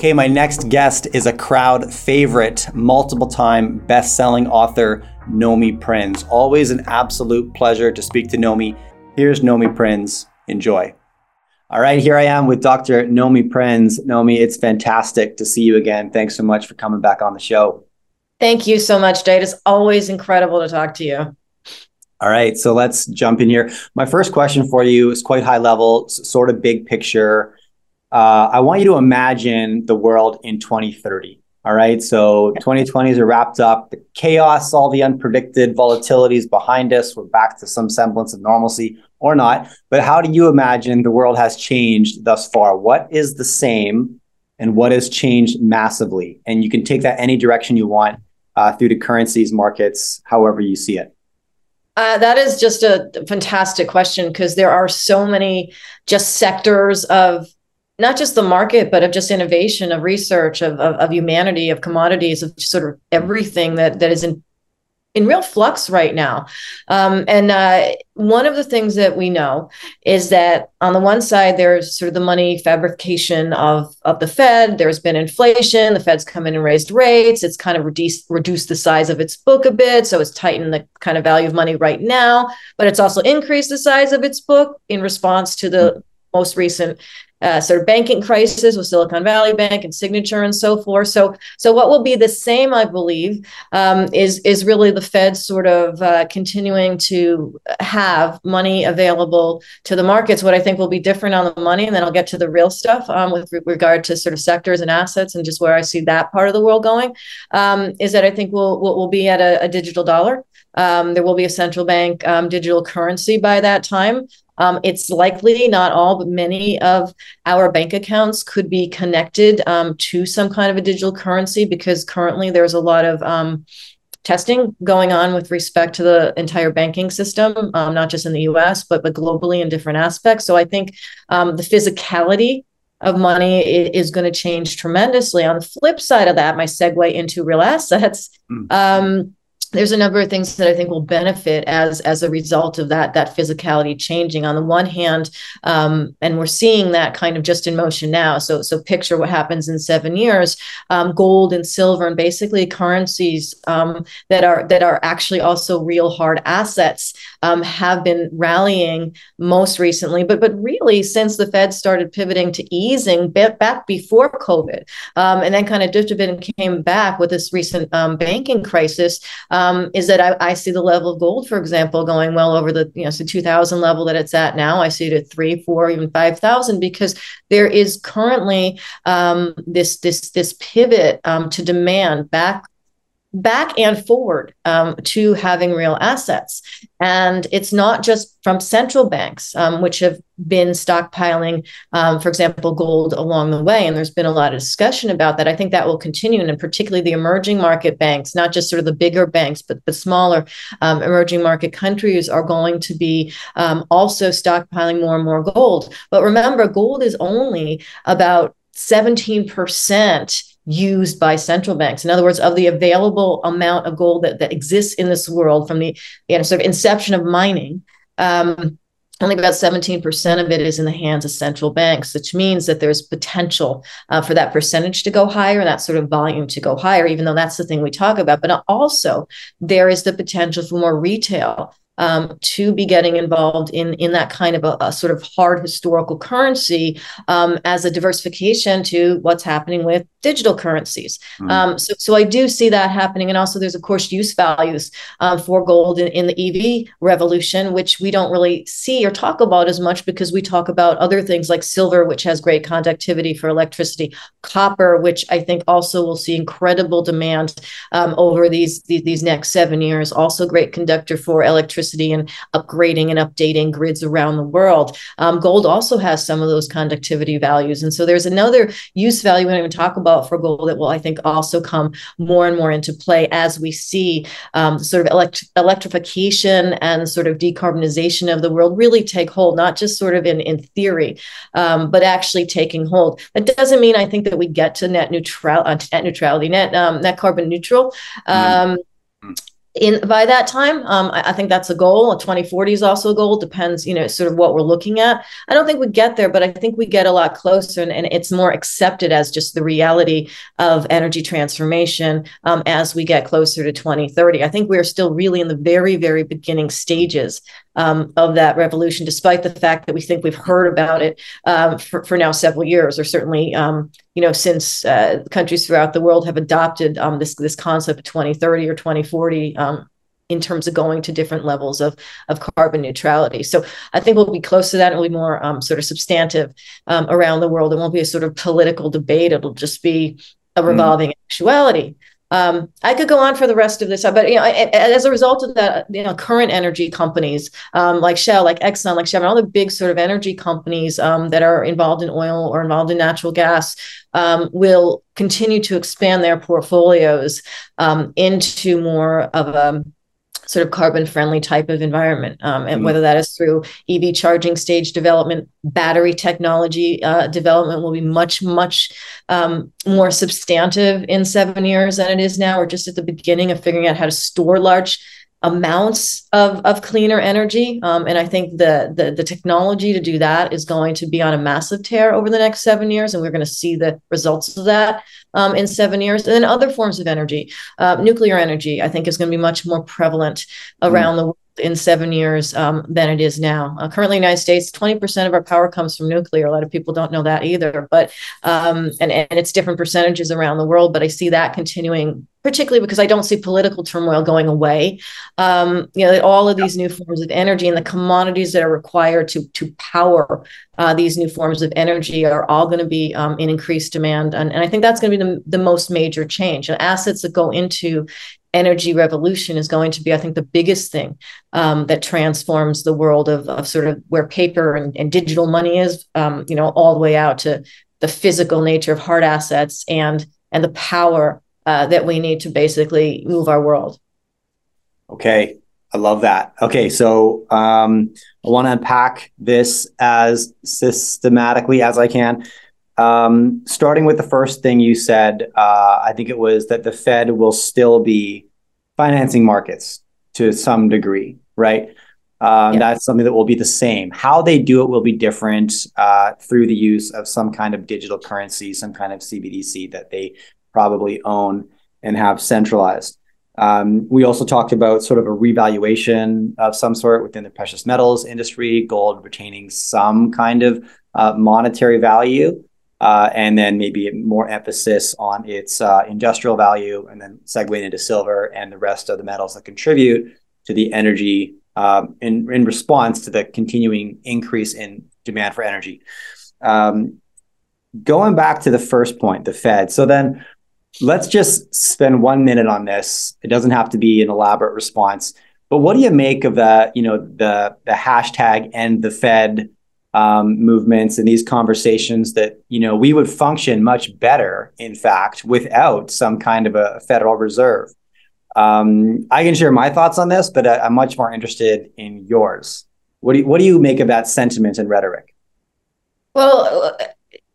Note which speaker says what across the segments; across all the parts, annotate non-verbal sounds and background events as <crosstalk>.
Speaker 1: Okay, my next guest is a crowd favorite, multiple time best selling author, Nomi Prins. Always an absolute pleasure to speak to Nomi. Here's Nomi Prins. Enjoy. All right, here I am with Dr. Nomi Prins. Nomi, it's fantastic to see you again. Thanks so much for coming back on the show.
Speaker 2: Thank you so much, Dave. It's always incredible to talk to you.
Speaker 1: All right, so let's jump in here. My first question for you is quite high level, sort of big picture. Uh, I want you to imagine the world in 2030. All right, so 2020s are wrapped up. The chaos, all the unpredicted volatilities behind us. We're back to some semblance of normalcy or not. But how do you imagine the world has changed thus far? What is the same and what has changed massively? And you can take that any direction you want uh, through the currencies, markets, however you see it.
Speaker 2: Uh, that is just a fantastic question because there are so many just sectors of not just the market, but of just innovation, of research, of, of, of humanity, of commodities, of sort of everything that that is in in real flux right now. Um, and uh, one of the things that we know is that on the one side, there's sort of the money fabrication of, of the Fed. There's been inflation. The Fed's come in and raised rates. It's kind of reduced, reduced the size of its book a bit. So it's tightened the kind of value of money right now. But it's also increased the size of its book in response to the most recent uh, sort of banking crisis with Silicon Valley Bank and Signature and so forth. So, so what will be the same, I believe, um, is is really the Fed sort of uh, continuing to have money available to the markets. What I think will be different on the money, and then I'll get to the real stuff um, with re- regard to sort of sectors and assets and just where I see that part of the world going, um, is that I think we'll we'll, we'll be at a, a digital dollar. Um, there will be a central bank um, digital currency by that time. Um, it's likely, not all, but many of our bank accounts could be connected um, to some kind of a digital currency because currently there's a lot of um, testing going on with respect to the entire banking system, um, not just in the US, but, but globally in different aspects. So I think um, the physicality of money is going to change tremendously. On the flip side of that, my segue into real assets. Mm there's a number of things that I think will benefit as as a result of that that physicality changing. On the one hand, um, and we're seeing that kind of just in motion now. So so picture what happens in seven years. Um, gold and silver and basically currencies um, that are that are actually also real hard assets um, have been rallying most recently, but but really since the Fed started pivoting to easing back before COVID, um, and then kind of dipped a bit and came back with this recent um, banking crisis um, is that I, I, see the level of gold, for example, going well over the you know so 2000 level that it's at now. I see it at three, four, even 5,000 because there is currently um, this this this pivot um, to demand back back and forward um, to having real assets. And it's not just from central banks, um, which have been stockpiling, um, for example, gold along the way. And there's been a lot of discussion about that. I think that will continue, and particularly the emerging market banks, not just sort of the bigger banks, but the smaller um, emerging market countries are going to be um, also stockpiling more and more gold. But remember, gold is only about 17% used by central banks. In other words, of the available amount of gold that, that exists in this world from the you know, sort of inception of mining, um, only about 17% of it is in the hands of central banks, which means that there's potential uh, for that percentage to go higher, and that sort of volume to go higher, even though that's the thing we talk about. But also, there is the potential for more retail um, to be getting involved in in that kind of a, a sort of hard historical currency um, as a diversification to what's happening with digital currencies. Mm. Um, so, so I do see that happening, and also there's of course use values um, for gold in, in, the EV revolution, which we don't really see or talk about as much because we talk about other things like silver, which has great conductivity for electricity, copper, which I think also will see incredible demand um, over these, these these next seven years, also great conductor for electricity electricity and upgrading and updating grids around the world. Um, gold also has some of those conductivity values. And so there's another use value we don't even talk about for gold that will, I think, also come more and more into play as we see um, sort of elect- electrification and sort of decarbonization of the world really take hold, not just sort of in, in theory, um, but actually taking hold. That doesn't mean I think that we get to net neutral, uh, net neutrality, net um, net carbon neutral. Mm-hmm in by that time um, I, I, think that's a goal. 2040 is also a goal. Depends you know sort of what we're looking at. I don't think we get there but i think we get a lot closer and, and it's more accepted as just the reality of energy transformation um, as we get closer to 2030 i think we're still really in the very very beginning stages um, of that revolution despite the fact that we think we've heard about it um, for, for now several years or certainly um, you know since uh, countries throughout the world have adopted um, this this concept of 2030 or 2040 um, in terms of going to different levels of, of carbon neutrality. So I think we'll be close to that. It'll be more um, sort of substantive um, around the world. It won't be a sort of political debate. It'll just be a mm-hmm. revolving mm. actuality. Um, I could go on for the rest of this, but you know, as a result of that, you know, current energy companies um, like Shell, like Exxon, like Chevron, all the big sort of energy companies um, that are involved in oil or involved in natural gas um, will continue to expand their portfolios um, into more of a sort of carbon friendly type of environment. Um, and mm-hmm. whether that is through EV charging stage development, battery technology uh, development will be much, much um, more substantive in seven years than it is now. We're just at the beginning of figuring out how to store large amounts of, of cleaner energy. Um, and I think the, the, the technology to do that is going to be on a massive tear over the next seven years, and we're going to see the results of that um, in seven years. And then other forms of energy, uh, nuclear energy, I think is going to be much more prevalent around mm. the world in seven years um, than it is now. Uh, currently, in the United States, 20% of our power comes from nuclear. A lot of people don't know that either, but um, and, and it's different percentages around the world. But I see that continuing, particularly because I don't see political turmoil going away. Um, you know, all of these new forms of energy and the commodities that are required to to power uh, these new forms of energy are all going to be um, in increased demand, and, and I think that's going to be the, the most major change. And Assets that go into energy revolution is going to be, I think, the biggest thing um, that transforms the world of, of sort of where paper and, and digital money is, um, you know, all the way out to the physical nature of hard assets and and the power uh, that we need to basically move our world.
Speaker 1: Okay, I love that. Okay, so um, I want to unpack this as systematically as I can. Um, starting with the first thing you said, uh, I think it was that the Fed will still be financing markets to some degree, right? Um, yeah. That's something that will be the same. How they do it will be different uh, through the use of some kind of digital currency, some kind of CBDC that they probably own and have centralized. Um, we also talked about sort of a revaluation of some sort within the precious metals industry, gold retaining some kind of uh, monetary value uh, and then maybe more emphasis on its uh, industrial value, and then segueing into silver and the rest of the metals that contribute to the energy um, in, in response to the continuing increase in demand for energy. Um, going back to the first point, the Fed. So then let's just spend one minute on this. It doesn't have to be an elaborate response. But what do you make of the, you know, the the hashtag and the Fed um, movements and these conversations that you know we would function much better, in fact, without some kind of a Federal Reserve. Um, I can share my thoughts on this, but I, am much more interested in yours. What do you, what do you make of that sentiment and rhetoric?
Speaker 2: Well,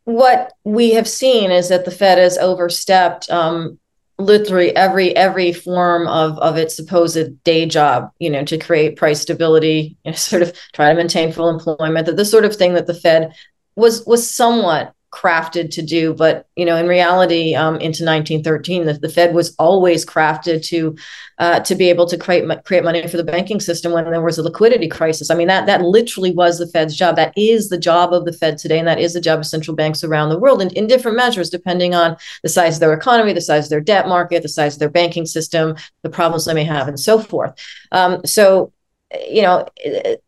Speaker 2: what we have seen is that the Fed has overstepped um, literally every every form of of its supposed day job you know to create price stability you know, <laughs> sort of try to maintain full employment that the sort of thing that the fed was was somewhat crafted to do. But you know, in reality, um, into 1913, the, the, Fed was always crafted to uh, to be able to create create money for the banking system when there was a liquidity crisis. I mean, that that literally was the Fed's job. That is the job of the Fed today, and that is the job of central banks around the world, and in different measures depending on the size of their economy, the size of their debt market, the size of their banking system, the problems they may have, and so forth. Um, so, you know,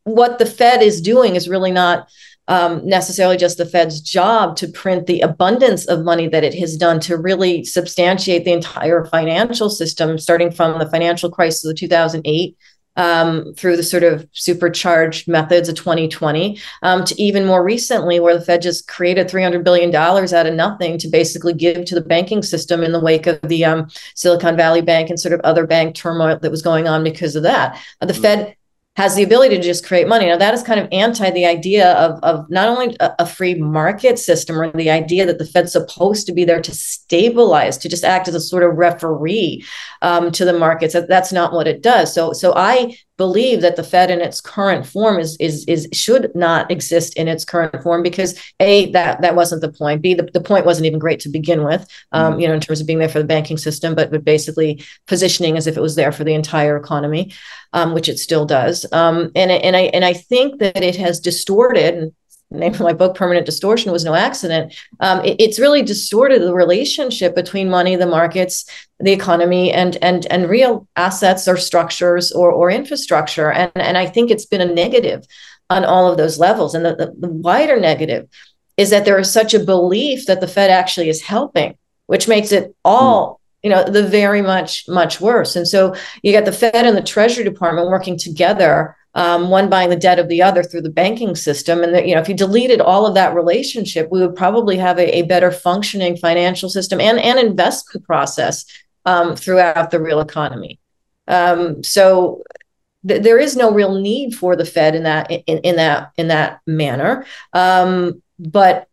Speaker 2: what the Fed is doing is really not um, necessarily just the Fed's job to print the abundance of money that it has done to really substantiate the entire financial system, starting from the financial crisis of 2008 um, through the sort of supercharged methods of 2020 um, to even more recently, where the Fed just created $300 billion out of nothing to basically give to the banking system in the wake of the um, Silicon Valley Bank and sort of other bank turmoil that was going on because of that. Uh, the mm-hmm. Fed has the ability to just create money. Now, that is kind of anti the idea of, of not only a, a, free market system or the idea that the Fed's supposed to be there to stabilize, to just act as a sort of referee um, to the markets. That, that's not what it does. So, so I believe that the Fed in its current form is is is should not exist in its current form because a that that wasn't the point. B the, the point wasn't even great to begin with. Um, mm-hmm. You know, in terms of being there for the banking system, but but basically positioning as if it was there for the entire economy, um, which it still does. Um, and and I and I think that it has distorted name of my book, Permanent Distortion, was no accident. Um, it, it's really distorted the relationship between money, the markets, the economy, and and and real assets or structures or or infrastructure. And and I think it's been a negative on all of those levels. And the, the, the wider negative is that there is such a belief that the Fed actually is helping, which makes it all. Mm. You know, the very much, much worse. And so you got the Fed and the Treasury Department working together um, one buying the debt of the other through the banking system. And that, you know, if you deleted all of that relationship, we would probably have a, a better functioning financial system and and investment process um, throughout the real economy. Um, so th- there is no real need for the Fed in that in, in that in that manner. Um, but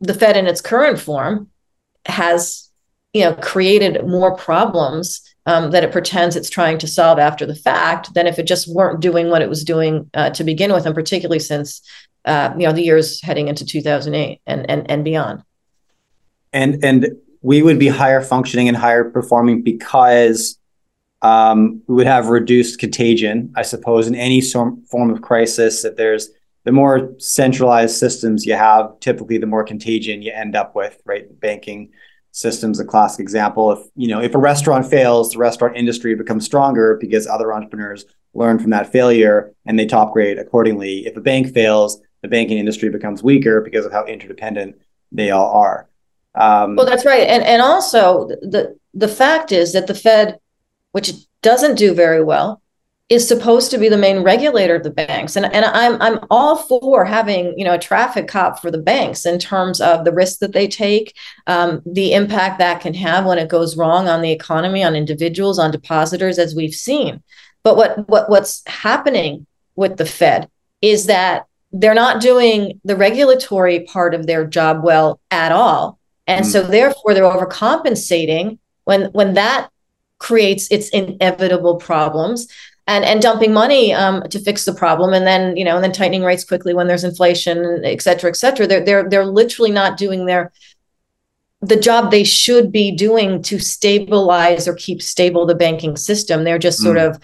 Speaker 2: the Fed in its current form has you know created more problems um, that it pretends it's trying to solve after the fact than if it just weren't doing what it was doing uh, to begin with, and particularly since uh, you know the years heading into 2008 and and and beyond.
Speaker 1: And and we would be higher functioning and higher performing because um, we would have reduced contagion, I suppose, in any form of crisis. If there's the more centralized systems you have, typically the more contagion you end up with, right? Banking, systems a classic example. If you know if a restaurant fails the restaurant industry becomes stronger because other entrepreneurs learn from that failure and they top grade accordingly. If a bank fails the banking industry becomes weaker because of how interdependent they all are.
Speaker 2: Um, well that's right. And and also the the fact is that the fed which doesn't do very well is supposed to be the main regulator of the banks. And, and I'm, I'm all for having you know a traffic cop for the banks in terms of the risk that they take um, the impact that can have when it goes wrong on the economy on individuals on depositors as we've seen. But what, what what's happening with the fed is that they're not doing the regulatory part of their job well at all. And mm. so therefore they're overcompensating when when that creates its inevitable problems and and dumping money um, to fix the problem, and then you know, and then tightening rates quickly when there's inflation, et cetera, et cetera. They're they're they're literally not doing their the job they should be doing to stabilize or keep stable the banking system. They're just sort mm. of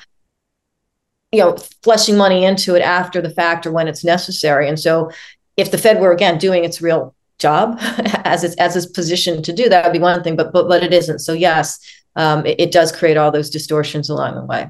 Speaker 2: you know flushing money into it after the fact or when it's necessary. And so, if the Fed were again doing its real job <laughs> as it's as it's positioned to do, that would be one thing. But but but it isn't. So yes, um, it, it does create all those distortions along the way.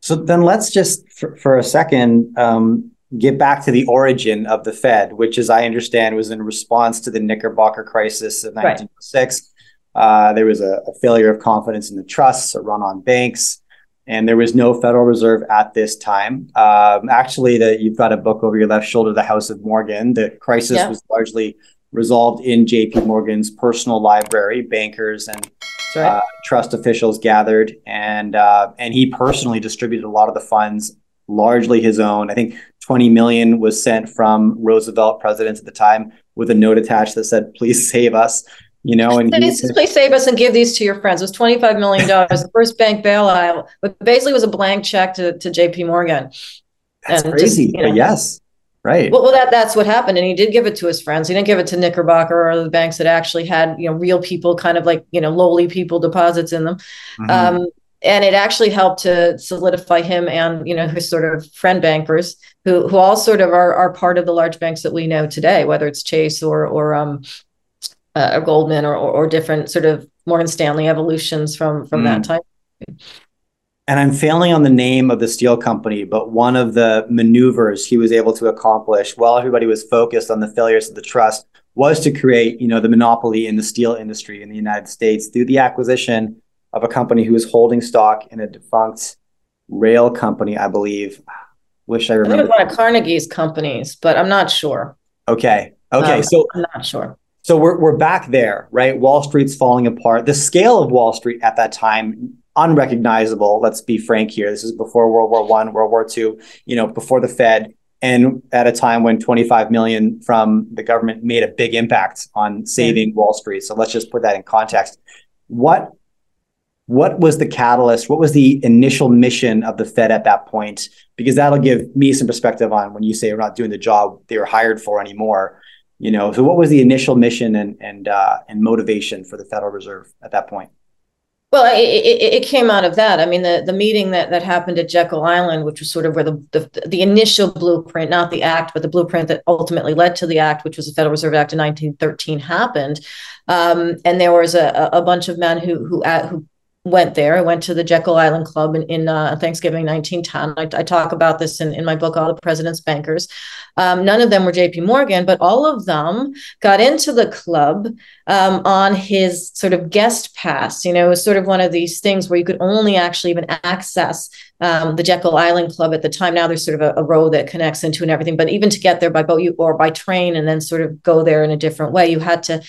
Speaker 1: So then let's just, for, for a second, um, get back to the origin of the Fed, which, as I understand, was in response to the Knickerbocker crisis of 1906. Right. Uh, there was a, a, failure of confidence in the trusts, a run on banks, and there was no Federal Reserve at this time. Um, actually, the, you've got a book over your left shoulder, The House of Morgan. The crisis yeah. was largely resolved in JP Morgan's personal library. Bankers and right. uh, trust officials gathered, and uh, and he personally distributed a lot of the funds, largely his own. I think 20 million was sent from Roosevelt presidents at the time with a note attached that said, "Please save us." You know, and
Speaker 2: he, please save us and give these to your friends. It was 25 million dollars, the first bank bailout, but basically was a blank check to to J.P. Morgan.
Speaker 1: That's and crazy, just, you know, yes. Right.
Speaker 2: Well, well, that that's what happened, and he did give it to his friends. He didn't give it to Knickerbocker or the banks that actually had you know real people, kind of like you know lowly people deposits in them. Mm-hmm. Um, and it actually helped to solidify him and you know his sort of friend bankers who who all sort of are are part of the large banks that we know today, whether it's Chase or or um uh, or Goldman or, or, or different sort of Morgan Stanley evolutions from from mm. that time
Speaker 1: and I'm failing on the name of the steel company, but one of the maneuvers he was able to accomplish while everybody was focused on the failures of the trust was to create, you know, the monopoly in the steel industry in the United States through the acquisition of a company who was holding stock in a defunct rail company, I believe. Wish I remember.
Speaker 2: I think it was one of Carnegie's companies, but I'm not sure.
Speaker 1: Okay. Okay. Um, so
Speaker 2: I'm not sure.
Speaker 1: So we're we're back there, right? Wall Street's falling apart. The scale of Wall Street at that time unrecognizable. Let's be frank here. This is before World War One, World War Two. You know, before the Fed, and at a time when 25 million from the government made a big impact on saving Wall Street. So let's just put that in context. What what was the catalyst? What was the initial mission of the Fed at that point? Because that'll give me some perspective on when you say we're not doing the job they were hired for anymore. You know, so what was the initial mission and and uh, and motivation for the Federal Reserve at that point?
Speaker 2: Well, it, it, it, came out of that. I mean, the, the meeting that, that happened at Jekyll Island, which was sort of where the, the, the initial blueprint, not the act, but the blueprint that ultimately led to the act, which was the Federal Reserve Act of 1913, happened. Um, and there was a, a bunch of men who who who went there. I went to the Jekyll Island Club in, in uh, Thanksgiving 1910. I, I, talk about this in, in my book, All the President's Bankers. Um, none of them were JP Morgan, but all of them got into the club um, on his sort of guest pass. You know, it was sort of one of these things where you could only actually even access um, the Jekyll Island Club at the time. Now there's sort of a, a, road that connects into and everything, but even to get there by boat you, or by train and then sort of go there in a different way, you had to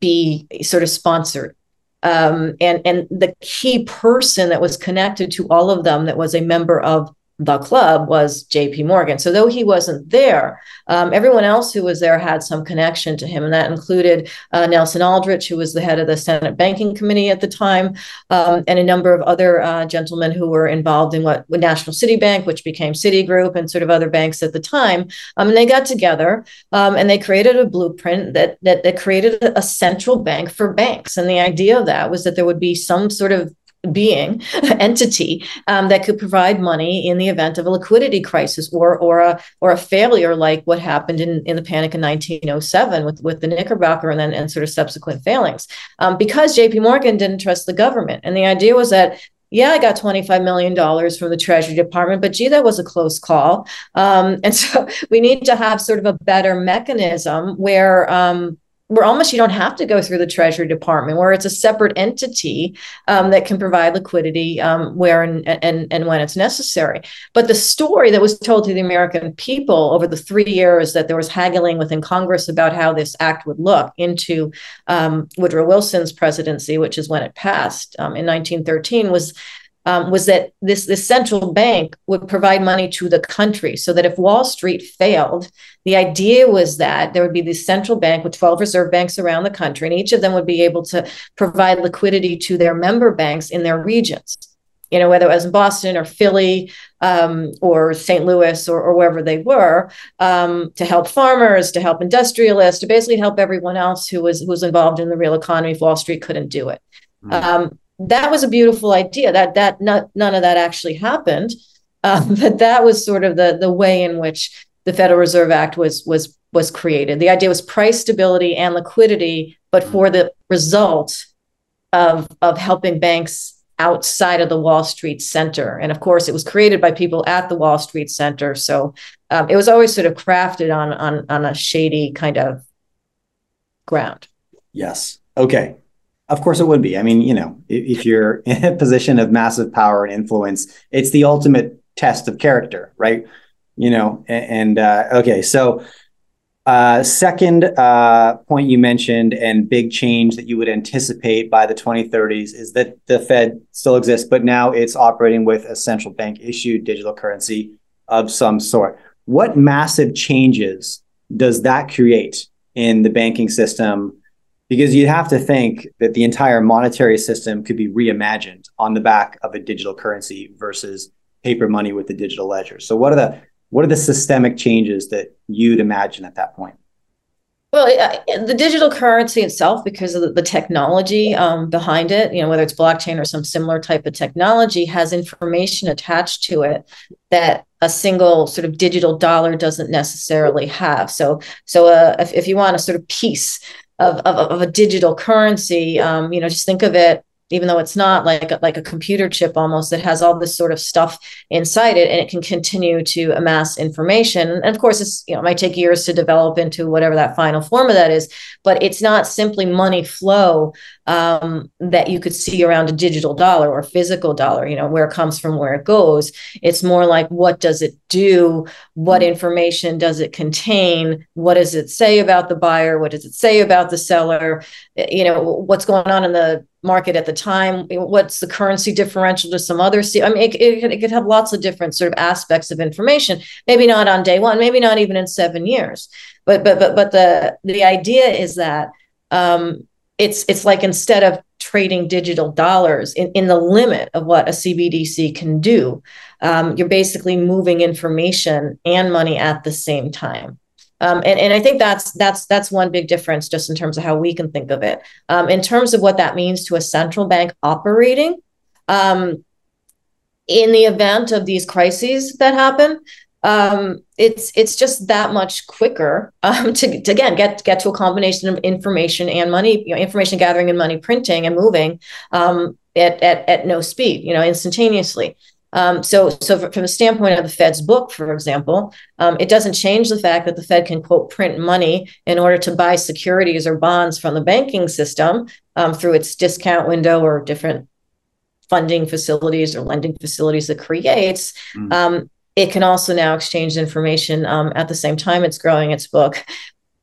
Speaker 2: be sort of sponsored um, and and the key person that was connected to all of them that was a member of the club was JP Morgan. So though he wasn't there, um, everyone else who was there had some connection to him. And that included uh, Nelson Aldrich, who was the head of the Senate Banking Committee at the time, um, and a number of other uh, gentlemen who were involved in what National City Bank, which became Citigroup, and sort of other banks at the time. Um, and they got together um, and they created a blueprint that, that, that created a central bank for banks. And the idea of that was that there would be some sort of being <laughs> entity um, that could provide money in the event of a liquidity crisis or or a or a failure like what happened in, in the panic in 1907 with with the Knickerbocker and then and sort of subsequent failings um, because JP Morgan didn't trust the government and the idea was that yeah, I got $25 million from the Treasury Department, but gee, that was a close call. Um, and so <laughs> we need to have sort of a better mechanism where um, where almost you don't have to go through the Treasury Department, where it's a separate entity um, that can provide liquidity um, where and, and and when it's necessary. But the story that was told to the American people over the three years that there was haggling within Congress about how this act would look into um, Woodrow Wilson's presidency, which is when it passed um, in 1913, was um, was that this, this central bank would provide money to the country so that if Wall Street failed, the idea was that there would be this central bank with 12 reserve banks around the country, and each of them would be able to provide liquidity to their member banks in their regions. You know, whether it was in Boston or Philly um, or St. Louis or, or, wherever they were, um, to help farmers, to help industrialists, to basically help everyone else who was who was involved in the real economy if Wall Street couldn't do it. Mm that was a beautiful idea. That that not, none of that actually happened, um, <laughs> but that was sort of the the way in which the Federal Reserve Act was was was created. The idea was price stability and liquidity, but for the result of of helping banks outside of the Wall Street Center. And of course, it was created by people at the Wall Street Center, so um, it was always sort of crafted on on on a shady kind of ground.
Speaker 1: Yes. Okay. Of course, it would be. I mean, you know, if, you're <laughs> in a position of massive power and influence, it's the ultimate test of character, right? You know, and, and uh, okay, so uh, second uh, point you mentioned and big change that you would anticipate by the 2030s is that the Fed still exists, but now it's operating with a central bank issued digital currency of some sort. What massive changes does that create in the banking system because you'd have to think that the entire monetary system could be reimagined on the back of a digital currency versus paper money with the digital ledger. So what are the what are the systemic changes that you'd imagine at that point?
Speaker 2: Well, the digital currency itself, because of the, technology um, behind it, you know, whether it's blockchain or some similar type of technology, has information attached to it that a single sort of digital dollar doesn't necessarily have. So, so uh, if, if you want a sort of piece of, of, of a digital currency. Um, you know, just think of it even though it's not like a, like a computer chip almost that has all this sort of stuff inside it and it can continue to amass information. And of course it's you know it might take years to develop into whatever that final form of that is but it's not simply money flow um, that you could see around a digital dollar or physical dollar you know where it comes from where it goes. It's more like what does it do? What information does it contain? What does it say about the buyer? What does it say about the seller? You know what's going on in the market at the time what's the currency differential to some other i mean it, it, it, could have lots of different sort of aspects of information maybe not on day one maybe not even in seven years. But but but but the the idea is that um, it's it's like instead of trading digital dollars in, in the limit of what a cbdc can do um, you're basically moving information and money at the same time um, and, and I think that's that's that's one big difference just in terms of how we can think of it. Um, in terms of what that means to a central bank operating, um, in the event of these crises that happen, um, it's it's just that much quicker um, to, to, again get get to a combination of information and money, you know, information gathering and money printing and moving um, at, at at no speed, you know, instantaneously. Um, so, so from the standpoint of the Fed's book, for example, um, it doesn't change the fact that the Fed can quote print money in order to buy securities or bonds from the banking system um, through its discount window or different funding facilities or lending facilities that creates. Mm. it can also now exchange information um, at the same time it's growing its book.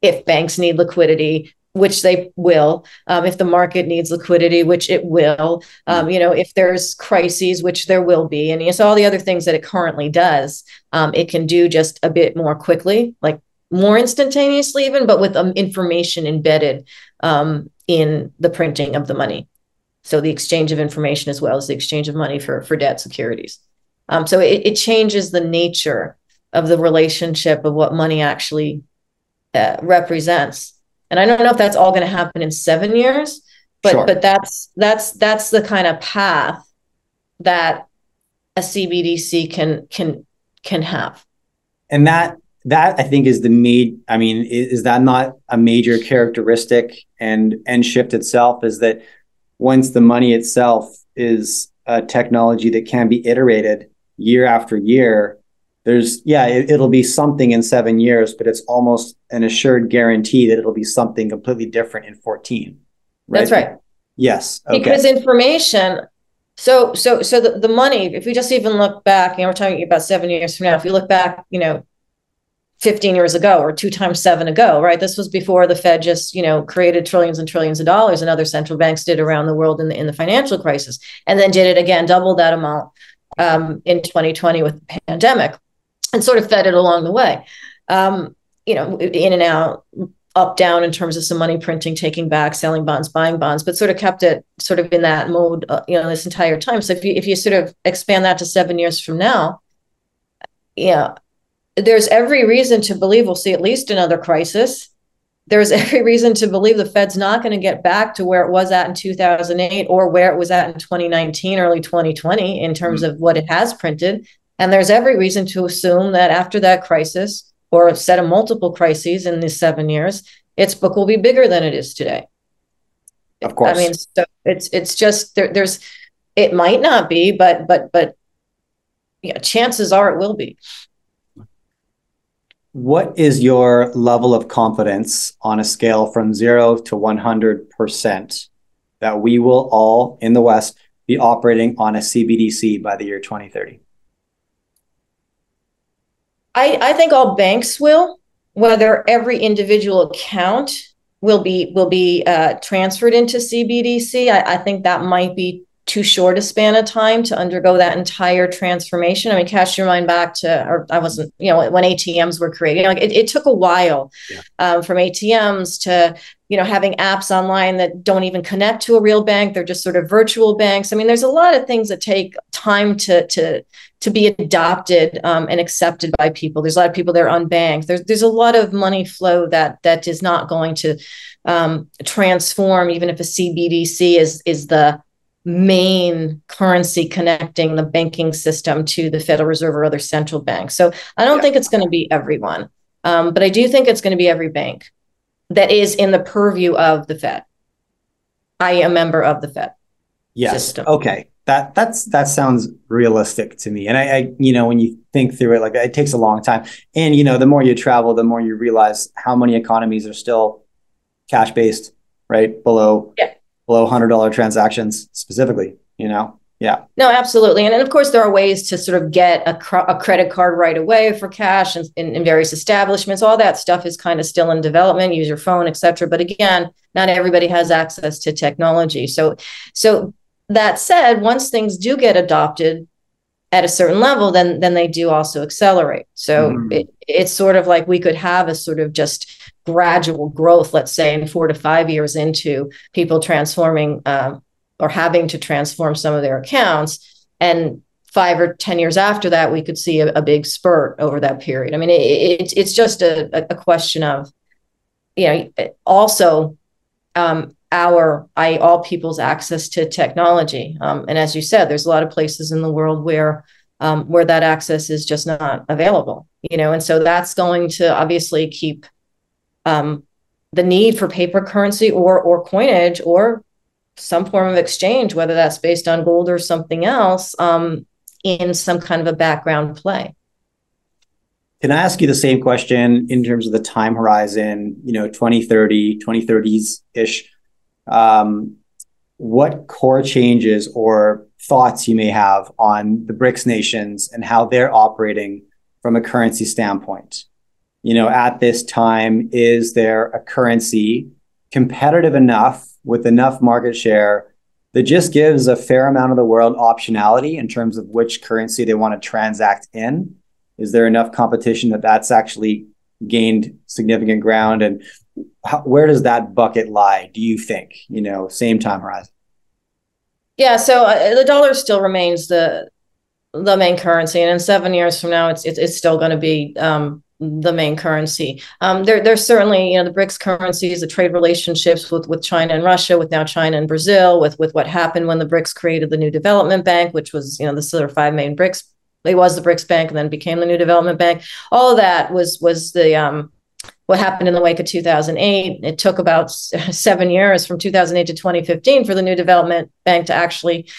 Speaker 2: If banks need liquidity, which they will um, if the market needs liquidity which it will um, you know if there's crises which there will be and it's all the other things that it currently does um, it can do just a bit more quickly like more instantaneously even but with um, information embedded um, in the printing of the money. So the exchange of information as well as the exchange of money for for debt securities. Um, so it, it changes the nature of the relationship of what money actually uh, represents and I don't know if that's all going to happen in seven years, but sure. but that's that's that's the kind of path that a CBDC can can can have.
Speaker 1: And that that I think is the made. I mean, is, is that not a major characteristic and and shift itself? Is that once the money itself is a technology that can be iterated year after year, there's yeah it, will be something in seven years but it's almost an assured guarantee that it'll be something completely different in 14
Speaker 2: right? that's right
Speaker 1: yes
Speaker 2: okay. because information so so so the, the money if we just even look back you know we're talking about seven years from now if you look back you know 15 years ago or two times seven ago right this was before the fed just you know created trillions and trillions of dollars and other central banks did around the world in the in the financial crisis and then did it again double that amount um, in 2020 with the pandemic and sort of fed it along the way. Um, you know, in and out, up down in terms of some money printing, taking back, selling bonds, buying bonds, but sort of kept it sort of in that mode, uh, you know, this entire time. So if you if you sort of expand that to seven years from now, yeah, there's every reason to believe we'll see at least another crisis. There's <laughs> every reason to believe the Fed's not going to get back to where it was at in 2008 or where it was at in 2019, early 2020, in terms mm-hmm. of what it has printed. And there's every reason to assume that after that crisis, or a set of multiple crises in these seven years, its book will be bigger than it is today.
Speaker 1: Of course.
Speaker 2: I mean, so it's it's just there, there's it might not be, but but but yeah, chances are it will be.
Speaker 1: What is your level of confidence on a scale from zero to 100% that we will all in the West be operating on a CBDC by the year 2030?
Speaker 2: I, I think all banks will, whether every individual account will be will be uh, transferred into CBDC. I, I think that might be too short a span of time to undergo that entire transformation. I mean, cast your mind back to, or I wasn't, you know, when ATMs were created, like it, it took a while yeah. um, from ATMs to, you know, having apps online that don't even connect to a real bank. They're just sort of virtual banks. I mean, there's a lot of things that take time to to to be adopted um, and accepted by people. There's a lot of people that are unbanked. There's there's a lot of money flow that that is not going to um, transform, even if a CBDC is is the main currency connecting the banking system to the Federal Reserve or other central banks. So I don't yeah. think it's going to be everyone, um, but I do think it's going to be every bank that is in the purview of the Fed. I am a member of the Fed.
Speaker 1: Yes. System. Okay. That that's that sounds realistic to me. And I, I, you know, when you think through it, like it takes a long time. And you know, the more you travel, the more you realize how many economies are still cash based, right? Below yeah below hundred dollar transactions specifically. You know, Yeah.
Speaker 2: No, absolutely. And, and of course, there are ways to sort of get a, cr- a credit card right away for cash in, in, in, various establishments. All that stuff is kind of still in development, use your phone, et cetera. But again, not everybody has access to technology. So, so that said, once things do get adopted at a certain level, then then they do also accelerate. So mm. it, it's sort of like we could have a sort of just gradual growth, let's say, in four to five years into people transforming um, or having to transform some of their accounts. And five or 10 years after that, we could see a, a big spurt over that period. I mean, it, it, it's just a, a question of, you know, also um, our, I, all people's access to technology. Um, and as you said, there's a lot of places in the world where, um, where that access is just not available, you know, and so that's going to obviously keep um, the need for paper currency or, or coinage or some form of exchange, whether that's based on gold or something else, um, in some kind of a background play.
Speaker 1: Can I ask you the same question in terms of the time horizon, you know, 2030, 2030s ish? Um, what core changes or thoughts you may have on the BRICS nations and how they're operating from a currency standpoint? You know, at this time, is there a currency competitive enough with enough market share that just gives a fair amount of the world optionality in terms of which currency they want to transact in. Is there enough competition that that's actually gained significant ground? And how, where does that bucket lie, do you think? You know, same time horizon.
Speaker 2: Yeah, so uh, the dollar still remains the the main currency, and in seven years from now, it's it's, still going to be um, the main currency. Um, there, there's certainly, you know, the BRICS currencies, the trade relationships with, with China and Russia, with now China and Brazil, with, with what happened when the BRICS created the new development bank, which was, you know, the sort of five main BRICS. It was the BRICS bank and then became the new development bank. All of that was was the um, what happened in the wake of 2008. It took about seven years from 2008 to 2015 for the new development bank to actually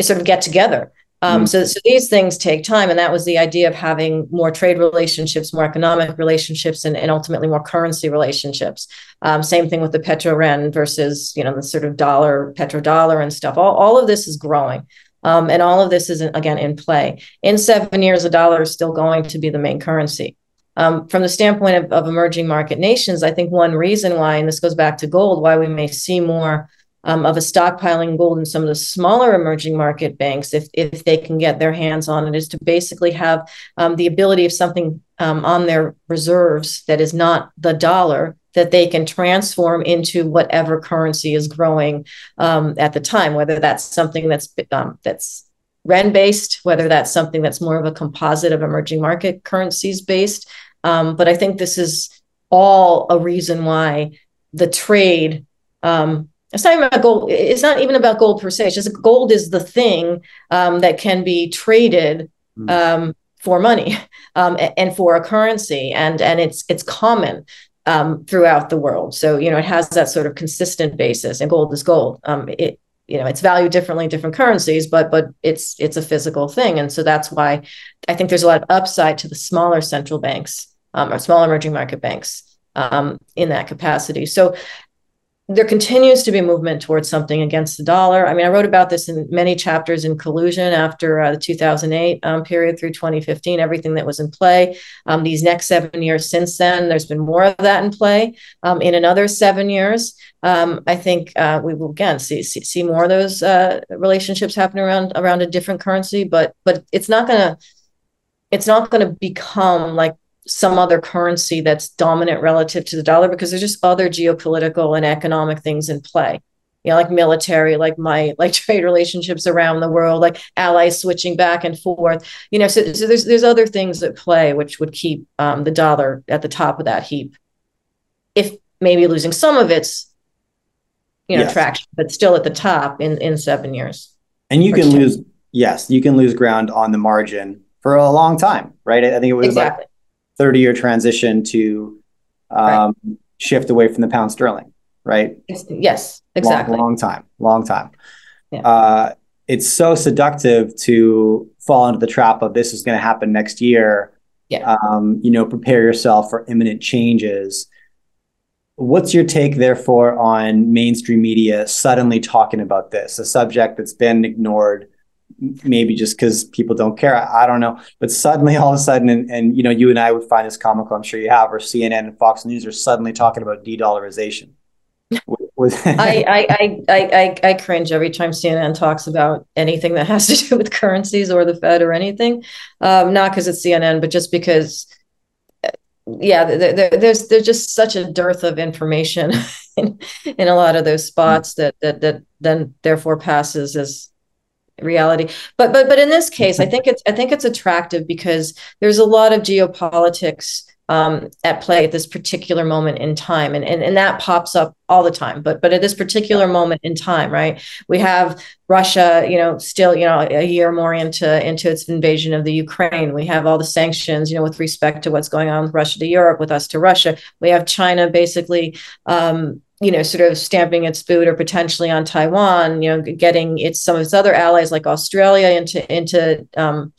Speaker 2: sort of get together. Um, mm. so, so these things take time, and that was the idea of having more trade relationships, more economic relationships, and, and ultimately more currency relationships. Um, same thing with the petro ren versus you know the sort of dollar petrodollar and stuff. All all of this is growing, um, and all of this is again in play. In seven years, the dollar is still going to be the main currency. Um, from the standpoint of, of emerging market nations, I think one reason why, and this goes back to gold, why we may see more um, of a stockpiling gold in some of the smaller emerging market banks, if, if they can get their hands on it, is to basically have um, the ability of something um, on their reserves that is not the dollar that they can transform into whatever currency is growing um, at the time, whether that's something that's um, that's ren based, whether that's something that's more of a composite of emerging market currencies based. Um, but I think this is all a reason why the trade um, it's not even about gold. It's not even about gold per se. It's just gold is the thing um, that can be traded hmm. um, for money <laughs> um, and for a currency, and and it's it's common um, throughout the world. So you know it has that sort of consistent basis, and gold is gold. Um, it you know it's valued differently in different currencies, but but it's it's a physical thing, and so that's why I think there's a lot of upside to the smaller central banks um, or small emerging market banks in that capacity. So there continues to be movement towards something against the dollar. I mean, I wrote about this in many chapters in Collusion after uh, the 2008 um, period through 2015, everything that was in play. Um, these next seven years since then, there's been more of that in play. Um, in another seven years, um, I think uh, we will again see, see, see more of those uh, relationships happen around around a different currency, but but it's not gonna it's not going to become like some other currency that's dominant relative to the dollar because there's just other geopolitical and economic things in play you know like military like my <laughs> like trade relationships around the world like allies switching back and forth you know so, so there's there's other things at play which would keep um, the dollar at the top of that heap if maybe losing some of its you know yes. traction but still at the top in in seven years
Speaker 1: and you can 10. lose yes you can lose ground on the margin for a long time right i think it was exactly. 30 year transition to um, right. shift away from the pound sterling, right?
Speaker 2: Yes, exactly.
Speaker 1: Long, long time, long time. Yeah. Uh, it's so seductive to fall into the trap of this is going to happen next year.
Speaker 2: Yeah.
Speaker 1: Um, you know, prepare yourself for imminent changes. What's your take, therefore, on mainstream media suddenly talking about this, a subject that's been ignored maybe just because people don't care. I, I, don't know. But suddenly, <laughs> all of a sudden, and, and you know, you and I would find this comical. I'm sure you have, or CNN and Fox News are suddenly talking about de-dollarization. <laughs> <laughs>
Speaker 2: I, I, I, I, I cringe every time CNN talks about anything that has to do with currencies or the Fed or anything. Um, not because it's CNN, but just because, yeah, there, there's there's just such a dearth of information in, in a lot of those spots that that that then therefore passes as reality. But but but in this case i think it's i think it's attractive because there's a lot of geopolitics um, at play at this particular moment in time. And, and and that pops up all the time. But but at this particular moment in time right we have russia you know still you know a year more into into its invasion of the ukraine. We have all the sanctions you know with respect to what's going on with russia to europe with us to russia. We have china basically um, you know, sort of stamping its boot or potentially on Taiwan, you know, getting its some of its other allies like Australia into into um,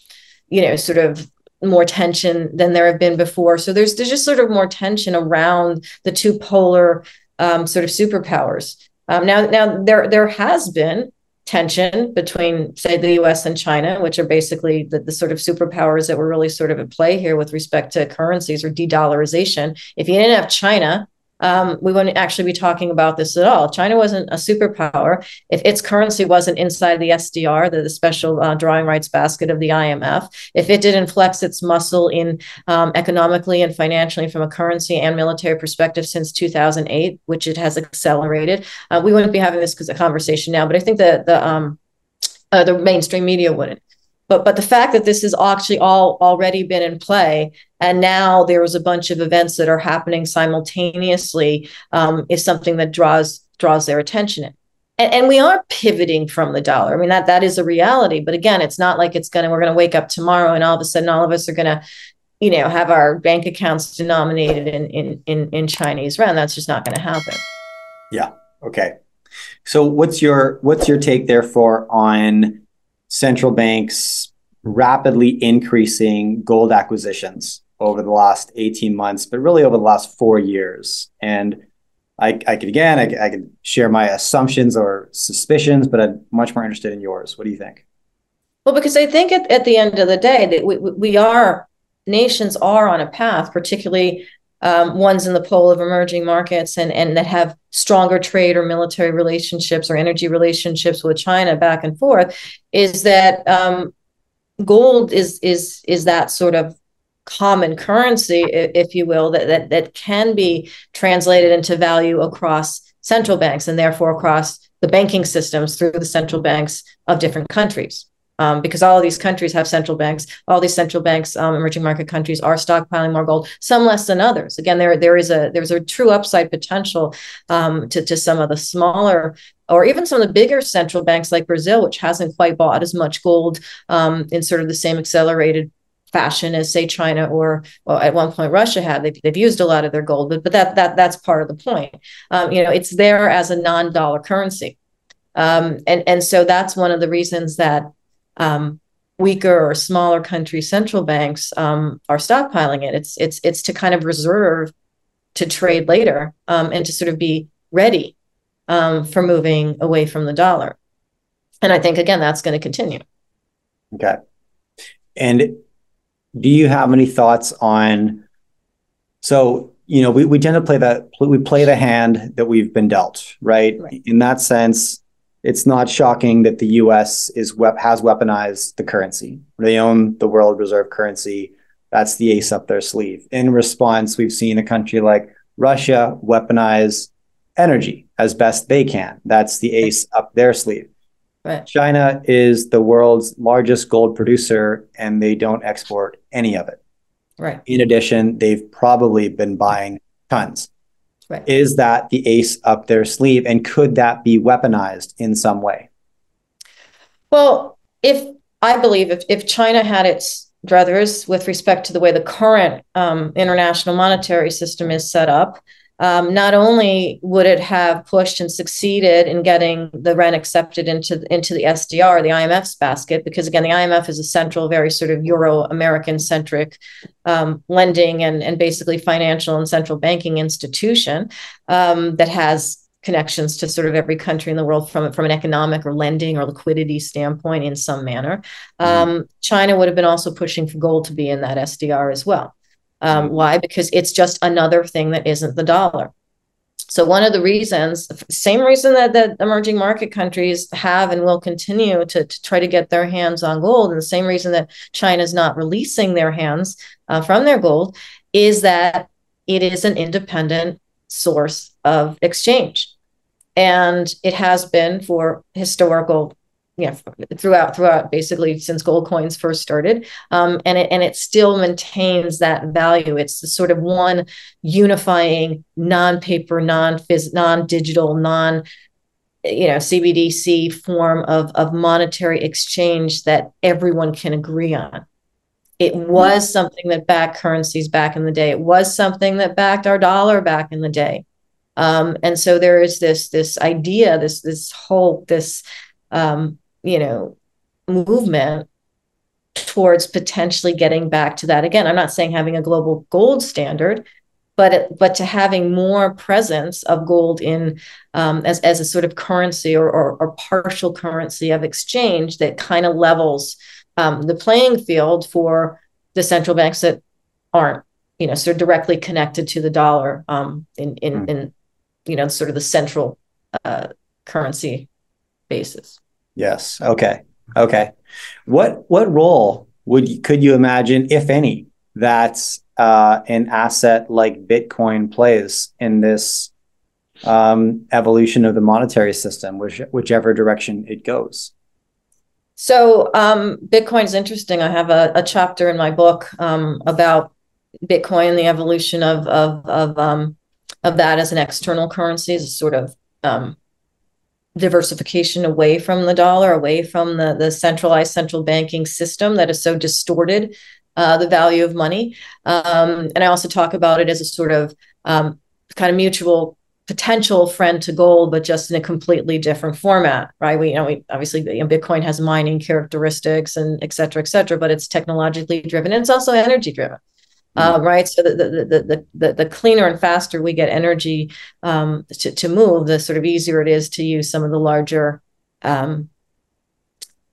Speaker 2: you know, sort of more tension than there have been before. So there's there's just sort of more tension around the two polar um, sort of superpowers. Um, now now there there has been tension between say the US and China, which are basically the, the sort of superpowers that were really sort of at play here with respect to currencies or de-dollarization. If you didn't have China, um, we wouldn't actually be talking about this at all. China wasn't a superpower if its currency wasn't inside the SDR, the, the special uh, drawing rights basket of the IMF. If it didn't flex its muscle in um, economically and financially from a currency and military perspective since 2008, which it has accelerated, uh, we wouldn't be having this conversation now. But I think that the um, uh, the mainstream media wouldn't but but the fact that this has actually all already been in play and now there was a bunch of events that are happening simultaneously um, is something that draws draws their attention and, and, we are pivoting from the dollar. I mean that that is a reality but again it's not like it's gonna we're gonna wake up tomorrow and all of a sudden all of us are gonna you know have our bank accounts denominated in in in, in chinese yuan. That's just not gonna happen.
Speaker 1: Yeah. Okay. So what's your what's your take therefore on central banks rapidly increasing gold acquisitions over the last 18 months, but really over the last four years. And I, I could, again, I, I could share my assumptions or suspicions, but I'm much more interested in yours. What do you think?
Speaker 2: Well, because I think at, at the end of the day that we, we are, nations are on a path, particularly um, ones in the pole of emerging markets and, and that have stronger trade or military relationships or energy relationships with China back and forth, is that um, gold is is is that sort of common currency, if you will, that, that that can be translated into value across central banks and therefore across the banking systems through the central banks of different countries um, because all of these countries have central banks. All these central banks, um, emerging market countries, are stockpiling more gold. Some less than others. Again, there there is a there's a true upside potential um, to to some of the smaller or even some of the bigger central banks like Brazil, which hasn't quite bought as much gold um, in sort of the same accelerated fashion as say China or well, at one point Russia had. They've, they've used a lot of their gold, but but that that that's part of the point. Um, you know, it's there as a non-dollar currency. Um, and and so that's one of the reasons that um, weaker or smaller country central banks um, are stockpiling it. It's it's it's to kind of reserve to trade later um, and to sort of be ready um, for moving away from the dollar. And I think again that's going to continue.
Speaker 1: Okay. And do you have any thoughts on? So you know we, we tend to play that we play the hand that we've been dealt, right? right. In that sense, it's not shocking that the U.S. is has weaponized the currency. They own the world reserve currency. That's the ace up their sleeve. In response, we've seen a country like Russia weaponize energy as best they can. That's the ace up their sleeve. Right. China is the world's largest gold producer, and they don't export any of it.
Speaker 2: Right.
Speaker 1: In addition, they've probably been buying tons.
Speaker 2: Right.
Speaker 1: Is that the ace up their sleeve? And could that be weaponized in some way?
Speaker 2: Well, if I believe if, if China had its druthers with respect to the way the current um, international monetary system is set up, um, not only would it have pushed and succeeded in getting the yuan accepted into into the SDR, the IMF's basket, because again, the IMF is a central, very sort of Euro American centric um, lending and and basically financial and central banking institution um, that has connections to sort of every country in the world from from an economic or lending or liquidity standpoint in some manner. Mm-hmm. Um, China would have been also pushing for gold to be in that SDR as well. Um. Why? Because it's just another thing that isn't the dollar. So one of the reasons, same reason that, that emerging market countries have and will continue to, to try to get their hands on gold, and the same reason that China is not releasing their hands uh, from their gold, is that it is an independent source of exchange. And it has been for historical yeah throughout throughout basically since gold coins first started. Um, and it and it still maintains that value. It's the sort of one unifying non-paper non-phys non-digital non you know cbdc form of of monetary exchange that everyone can agree on. It was something that backed currencies back in the day. It was something that backed our dollar back in the day. Um, and so there is this this idea this this whole this um, you know movement towards potentially getting back to that again i'm not saying having a global gold standard but but to having more presence of gold in um, as, as a sort of currency or, or, or partial currency of exchange that kind of levels um, the playing field for the central banks that aren't you know sort of directly connected to the dollar um, in in, mm. in you know sort of the central uh, currency basis
Speaker 1: Yes. Okay. Okay. What what role would you, could you imagine, if any, that uh, an asset like Bitcoin plays in this um, evolution of the monetary system, which, whichever direction it goes?
Speaker 2: So um, Bitcoin is interesting. I have a, a chapter in my book um, about Bitcoin, and the evolution of of of um, of that as an external currency, as a sort of um, diversification away from the dollar, away from the, the centralized central banking system that is so distorted uh, the value of money. Um, and I also talk about it as a sort of um, kind of mutual potential friend to gold, but just in a completely different format, right? We, you know, we obviously you know, Bitcoin has mining characteristics and et cetera, et cetera, but it's technologically driven and it's also energy driven. Uh, right. So the, the, the, the, cleaner and faster we get energy um, to, to move, the sort of easier it is to use some of the larger um,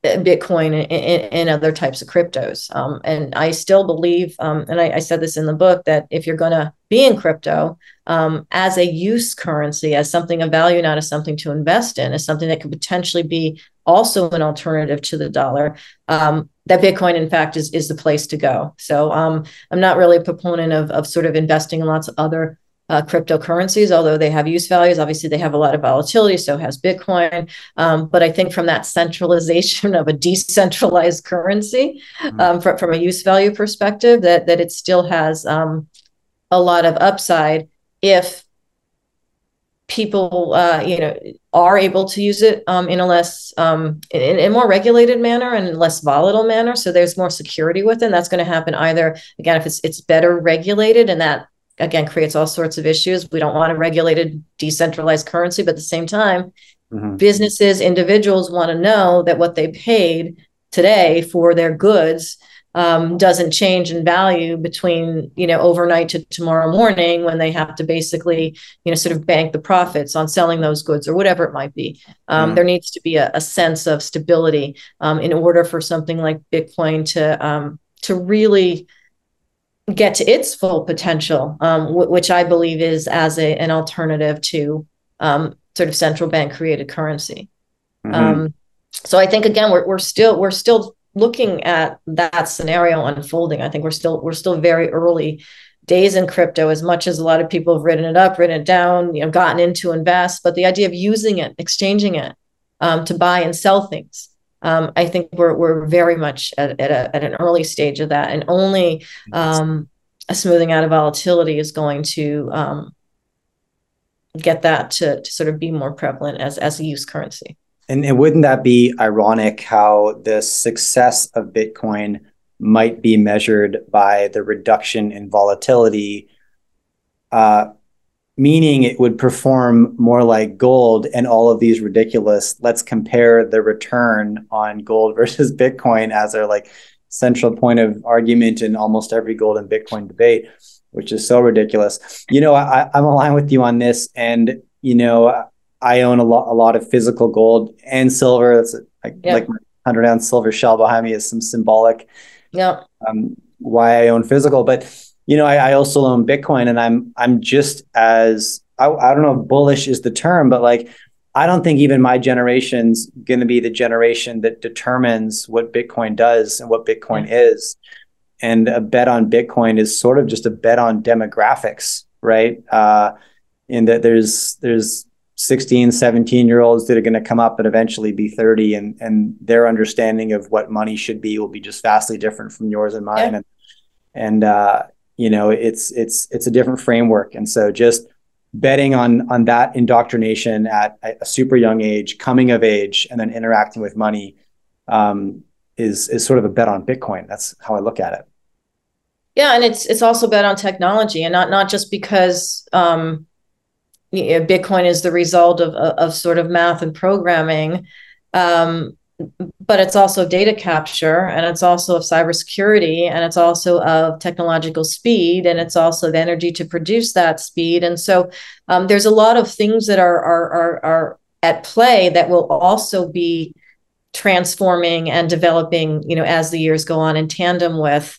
Speaker 2: Bitcoin and, and, other types of cryptos. Um, and I still believe, um, and I, I, said this in the book, that if you're going to be in crypto um, as a use currency, as something of value, not as something to invest in, as something that could potentially be also an alternative to the dollar, um, that Bitcoin, in fact, is is the place to go. So um, I'm not really a proponent of of sort of investing in lots of other uh, cryptocurrencies, although they have use values. Obviously, they have a lot of volatility. So has Bitcoin. Um, but I think from that centralization <laughs> of a decentralized currency, mm-hmm. um, from, from a use value perspective, that that it still has um, a lot of upside if people uh, you know are able to use it um, in a less um, in, in, a more regulated manner and less volatile manner so there's more security with it and that's going to happen either again if it's it's better regulated and that again creates all sorts of issues we don't want a regulated decentralized currency but at the same time mm-hmm. businesses individuals want to know that what they paid today for their goods um, doesn't change in value between you know overnight to tomorrow morning when they have to basically you know sort of bank the profits on selling those goods or whatever it might be um, mm. there needs to be a, a sense of stability um, in order for something like bitcoin to um, to really get to its full potential um, w- which i believe is as a, an alternative to um, sort of central bank created currency mm-hmm. so i think again we're, we're still we're still looking at that scenario unfolding i think we're still we're still very early days in crypto. As much as a lot of people have written it up written it down you know gotten into invest but the idea of using it exchanging it um, to buy and sell things um, i think we're, we're very much at, at, a, at an early stage of that. And only um, a smoothing out of volatility is going to um, get that to, to sort of be more prevalent as, as a use currency
Speaker 1: and, and wouldn't that be ironic how the success of Bitcoin might be measured by the reduction in volatility, uh, meaning it would perform more like gold and all of these ridiculous, let's compare the return on gold <laughs> versus Bitcoin as their like central point of argument in almost every gold and Bitcoin debate, which is so ridiculous. You know, I, I'm aligned with you on this. And, you know, I own a lot a lot of physical gold and silver. That's like yeah. like my hundred ounce silver shell behind me is some symbolic.
Speaker 2: Yeah.
Speaker 1: Um, why I own physical, but you know, I, I also own Bitcoin, and I'm I'm just as I, I don't know if bullish is the term, but like I don't think even my generation's going to be the generation that determines what Bitcoin does and what Bitcoin mm-hmm. is. And a bet on Bitcoin is sort of just a bet on demographics, right? Uh, in that there's there's 16, 17 year olds that are going to come up and eventually be 30 and and their understanding of what money should be will be just vastly different from yours and mine. Yeah. And and uh, you know it's it's it's a different framework and so just betting on on that indoctrination at a super young age coming of age and then interacting with money um, is is sort of a bet on bitcoin that's how i look at it
Speaker 2: yeah and it's it's also bet on technology and not not just because um, you know, bitcoin is the result of, of sort of math and programming um, but it's also data capture and it's also of cybersecurity and it's also of technological speed and it's also the energy to produce that speed and so um, there's a lot of things that are, are are are at play that will also be transforming and developing you know as the years go on in tandem with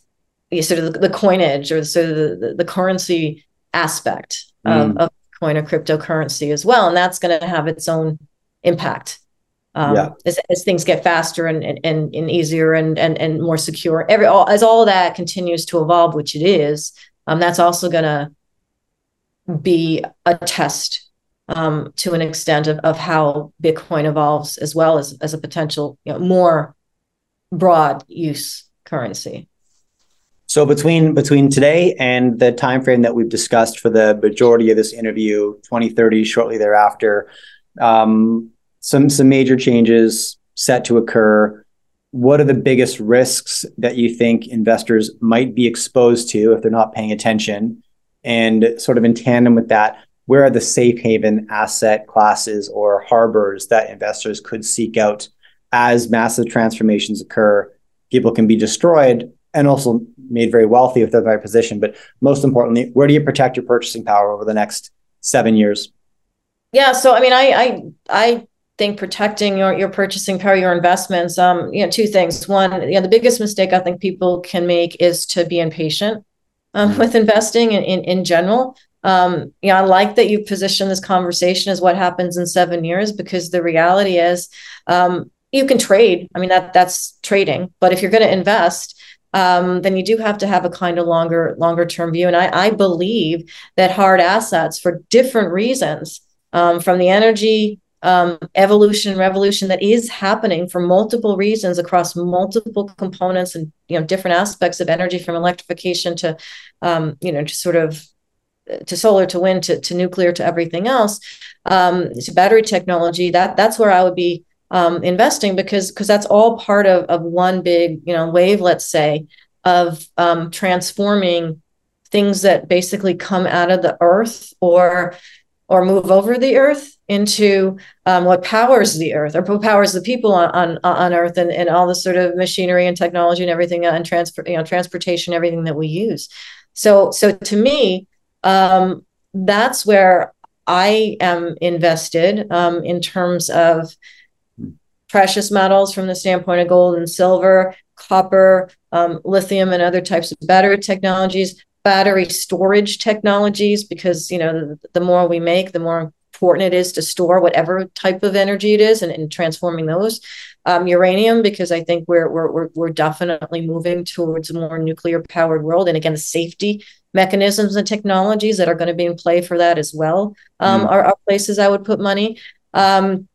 Speaker 2: sort of the, the coinage or sort of the, the, the currency aspect mm. of, of coin or cryptocurrency as well and that's going to have its own impact um, yeah. as, as things get faster and, and, and easier and, and, and more secure. Every all, as all that continues to evolve, which it is, um, that's also going to be a test um, to an extent of, of how Bitcoin evolves, as well as as a potential you know, more broad use currency.
Speaker 1: So between between today and the time frame that we've discussed for the majority of this interview, 2030, shortly thereafter, um, some some major changes set to occur. What are the biggest risks that you think investors might be exposed to if they're not paying attention? And sort of in tandem with that, where are the safe haven asset classes or harbors that investors could seek out as massive transformations occur? People can be destroyed and also made very wealthy with they're the right position. But most importantly, where do you protect your purchasing power over the next seven years?
Speaker 2: Yeah, so I mean, I I I think protecting your, your purchasing power, your investments, um, you know, two things. One, you know, the biggest mistake I think people can make is to be impatient um, mm-hmm. with investing in, in, in general. Um, you know, I like that you position this conversation as what happens in seven years because the reality is um, you can trade. I mean, that that's trading. But if you're going to invest, um, then you do have to have a kind of longer longer term view. And I, I believe that hard assets, for different reasons, um, from the energy um, evolution revolution that is happening for multiple reasons across multiple components and you know different aspects of energy from electrification to um, you know to sort of to solar to wind to, to nuclear to everything else um, to battery technology that that's where i would be um, investing because because that's all part of, of one big you know wave let's say of um, transforming things that basically come out of the earth or or move over the earth into um, what powers the earth or powers the people on, on, on earth and, and all the sort of machinery and technology and everything and transport you know transportation everything that we use. So so to me um, that's where i am invested um, in terms of precious metals from the standpoint of gold and silver copper um, lithium and other types of battery technologies battery storage technologies because you know the, the, more we make the more important it is to store whatever type of energy it is and, and transforming those. Um, uranium because i think we're, we're we're we're definitely moving towards a more nuclear powered world. And again the safety mechanisms and technologies that are going to be in play for that as well um, mm. are, are, places i would put money. Um,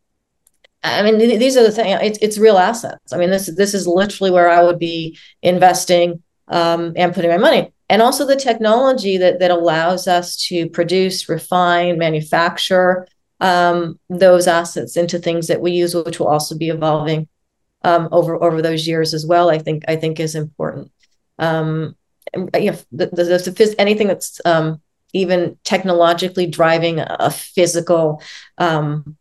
Speaker 2: I mean, these are the things. It's, it's real assets. I mean, this this is literally where I would be investing um, and putting my money and also the technology that that allows us to produce, refine, manufacture um, those assets into things that we use, which will also be evolving um, over over those years as well. I think I think is important. Um, you know, the, the, the, anything that's um, even technologically driving a physical um,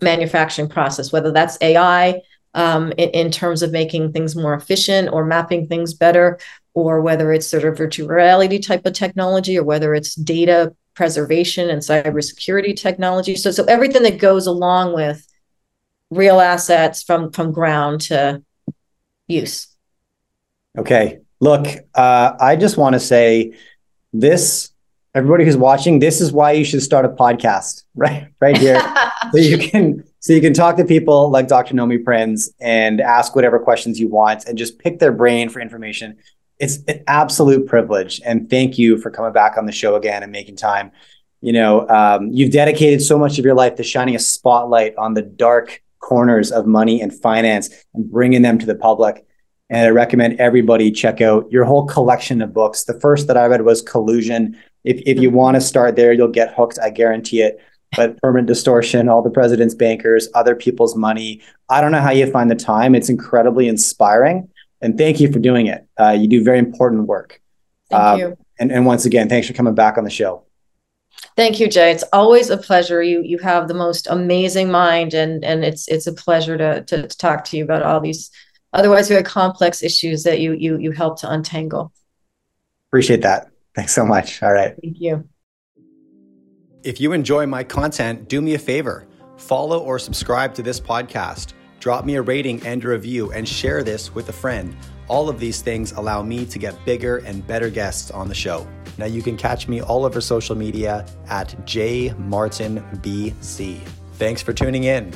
Speaker 2: manufacturing process, whether that's AI um, in, in, terms of making things more efficient or mapping things better, or whether it's sort of virtual reality type of technology, or whether it's data preservation and cybersecurity technology. So, so everything that goes along with real assets from from ground to use.
Speaker 1: Okay. Look, uh, I just want to say this everybody who's watching, this is why you should start a podcast, <laughs> right? Right here. <laughs> so you can so you can talk to people like Dr. Nomi Prins and ask whatever questions you want and just pick their brain for information. It's an absolute privilege. And thank you for coming back on the show again and making time. You know, um, you've dedicated so much of your life to shining a spotlight on the dark corners of money and finance and bringing them to the public. And I recommend everybody check out your whole collection of books. The first that I read was Collusion. If, if you mm-hmm. want to start there, you'll get hooked. I guarantee it. But permanent distortion, all the president's bankers, other people's money. I don't know how you find the time. It's incredibly inspiring. And thank you for doing it. Uh, you do very important work.
Speaker 2: Thank uh, you.
Speaker 1: And, and once again, thanks for coming back on the show.
Speaker 2: Thank you, Jay. It's always a pleasure. You you have the most amazing mind, and and it's it's a pleasure to to, to talk to you about all these otherwise very complex issues that you you you help to untangle.
Speaker 1: Appreciate that. Thanks so much. All right.
Speaker 2: Thank you.
Speaker 1: If you enjoy my content, do me a favor. Follow or subscribe to this podcast. Drop me a rating and a review and share this with a friend. All of these things allow me to get bigger and better guests on the show. Now you can catch me all over social media at jmartinbc. Thanks for tuning in.